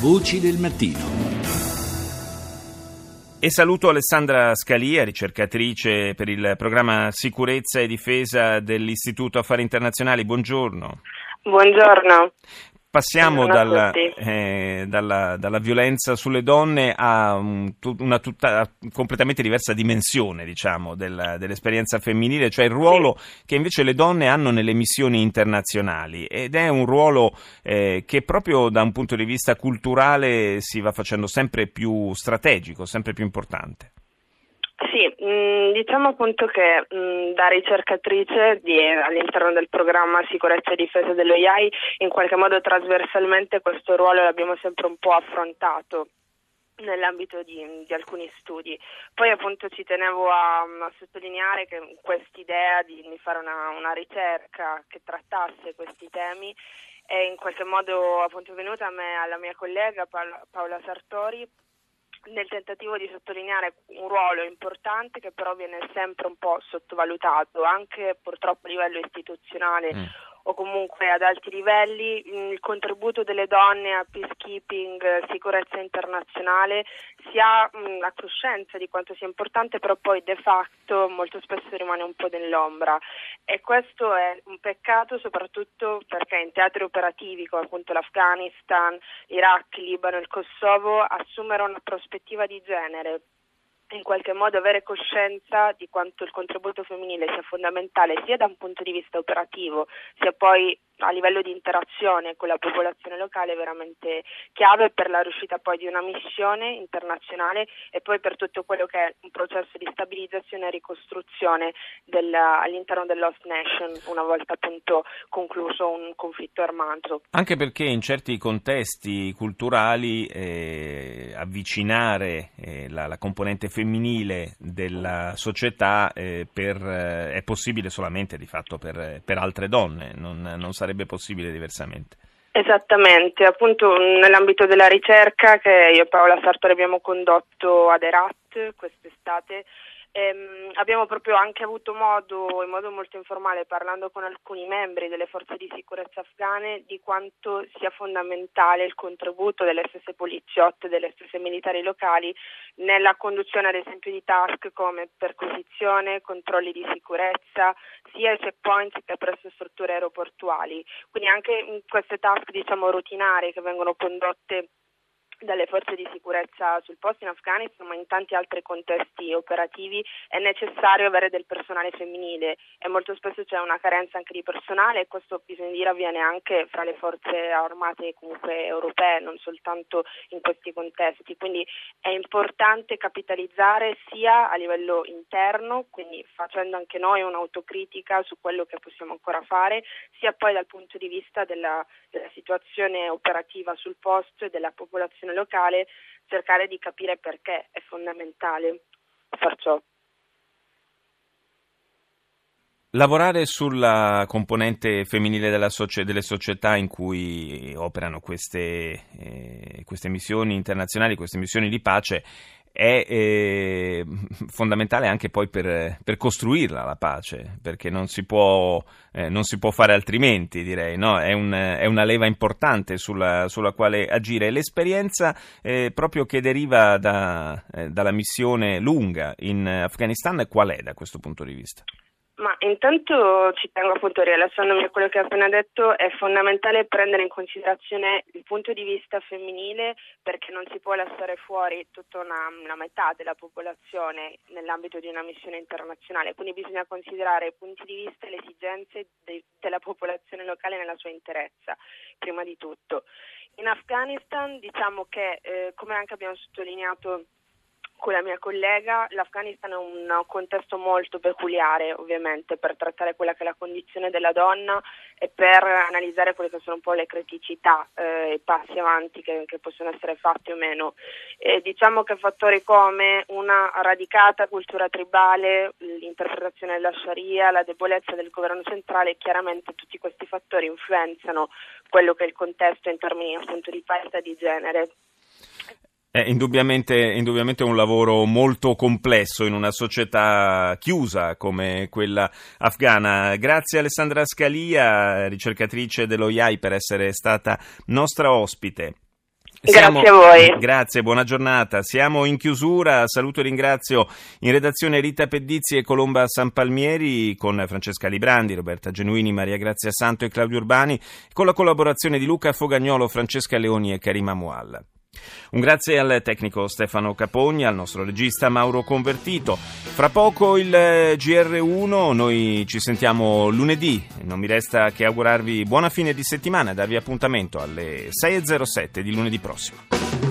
Voci del mattino. E saluto Alessandra Scalia, ricercatrice per il programma Sicurezza e Difesa dell'Istituto Affari Internazionali. Buongiorno. Buongiorno. Passiamo dalla, eh, dalla, dalla, violenza sulle donne a un, una tutta, completamente diversa dimensione diciamo, del, dell'esperienza femminile, cioè il ruolo sì. che invece le donne hanno nelle missioni internazionali ed è un ruolo eh, che proprio da un punto di vista culturale si va facendo sempre più strategico, sempre più importante. Sì, mm, diciamo appunto che mm, da ricercatrice di, all'interno del programma Sicurezza e Difesa dello IAI in qualche modo trasversalmente questo ruolo l'abbiamo sempre un po' affrontato nell'ambito di, di, alcuni studi. Poi appunto ci tenevo a, a sottolineare che quest'idea di, di fare una, una, ricerca che trattasse questi temi è in qualche modo appunto venuta a me, alla mia collega Paola Sartori nel tentativo di sottolineare un ruolo importante che però viene sempre un po' sottovalutato, anche purtroppo a livello istituzionale. Mm o comunque ad alti livelli, il contributo delle donne a peacekeeping, sicurezza internazionale, si ha la coscienza di quanto sia importante, però poi de facto molto spesso rimane un po' nell'ombra. E questo è un peccato soprattutto perché in teatri operativi come appunto l'Afghanistan, l'Iraq, il Libano e il Kosovo assumere una prospettiva di genere in qualche modo avere coscienza di quanto il contributo femminile sia fondamentale sia da un punto di vista operativo, sia poi a livello di interazione con la popolazione locale è veramente chiave per la riuscita poi di una missione internazionale e poi per tutto quello che è un processo di stabilizzazione e ricostruzione del, all'interno dell'host nation una volta appunto concluso un conflitto armato. Anche perché in certi contesti culturali eh, avvicinare eh, la, la, componente femminile della società eh, per, eh, è possibile solamente di fatto per, per altre donne, non, non sarebbe possibile diversamente. Esattamente, appunto nell'ambito della ricerca che io e Paola Sartori abbiamo condotto ad Erat quest'estate Ehm, abbiamo proprio anche avuto modo, in modo molto informale, parlando con alcuni membri delle forze di sicurezza afghane, di quanto sia fondamentale il contributo delle stesse poliziotte delle stesse militari locali nella conduzione ad esempio di task come perquisizione, controlli di sicurezza, sia ai checkpoints che presso strutture aeroportuali. Quindi anche queste task diciamo routinarie che vengono condotte dalle forze di sicurezza sul posto in Afghanistan, ma in tanti altri contesti operativi è necessario avere del personale femminile e molto spesso c'è una carenza anche di personale e questo bisogna dire avviene anche fra le forze armate comunque europee, non soltanto in questi contesti. Quindi è importante capitalizzare sia a livello interno, quindi facendo anche noi un'autocritica su quello che possiamo ancora fare, sia poi dal punto di vista della, della situazione operativa sul posto e della popolazione popolazione locale, cercare di capire perché è fondamentale far ciò. Lavorare sulla componente femminile socie- delle società in cui operano queste, eh, queste missioni internazionali, queste missioni di pace, è eh, fondamentale anche poi per, per, costruirla la pace, perché non si può, eh, non si può fare altrimenti, direi, no? è, un, è, una leva importante sulla, sulla quale agire. L'esperienza eh, proprio che deriva da, eh, dalla missione lunga in Afghanistan qual è da questo punto di vista? Ma intanto ci tengo appunto, rilassandomi a quello che ho appena detto, è fondamentale prendere in considerazione il punto di vista femminile perché non si può lasciare fuori tutta una, una metà della popolazione nell'ambito di una missione internazionale, quindi bisogna considerare i punti di vista e le esigenze de, della popolazione locale nella sua interezza, prima di tutto. In Afghanistan diciamo che, eh, come anche abbiamo sottolineato con la mia collega, l'Afghanistan è un contesto molto peculiare ovviamente per trattare quella che è la condizione della donna e per analizzare quelle che sono un po' le criticità eh, i passi avanti che, che, possono essere fatti o meno. E diciamo che fattori come una radicata cultura tribale, l'interpretazione della Sharia, la debolezza del governo centrale, chiaramente tutti questi fattori influenzano quello che è il contesto in termini appunto di parità di genere. È indubbiamente, indubbiamente, un lavoro molto complesso in una società chiusa come quella afghana. Grazie Alessandra Scalia, ricercatrice dello IAI, per essere stata nostra ospite. Siamo, grazie a voi. Grazie, buona giornata. Siamo in chiusura. Saluto e ringrazio in redazione Rita Pedizzi e Colomba Sanpalmieri con Francesca Librandi, Roberta Genuini, Maria Grazia Santo e Claudio Urbani, con la collaborazione di Luca Fogagnolo, Francesca Leoni e Karima Mualla. Un grazie al tecnico Stefano Capogni, al nostro regista Mauro Convertito. Fra poco il GR1, noi ci sentiamo lunedì. Non mi resta che augurarvi buona fine di settimana e darvi appuntamento alle 6.07 di lunedì prossimo.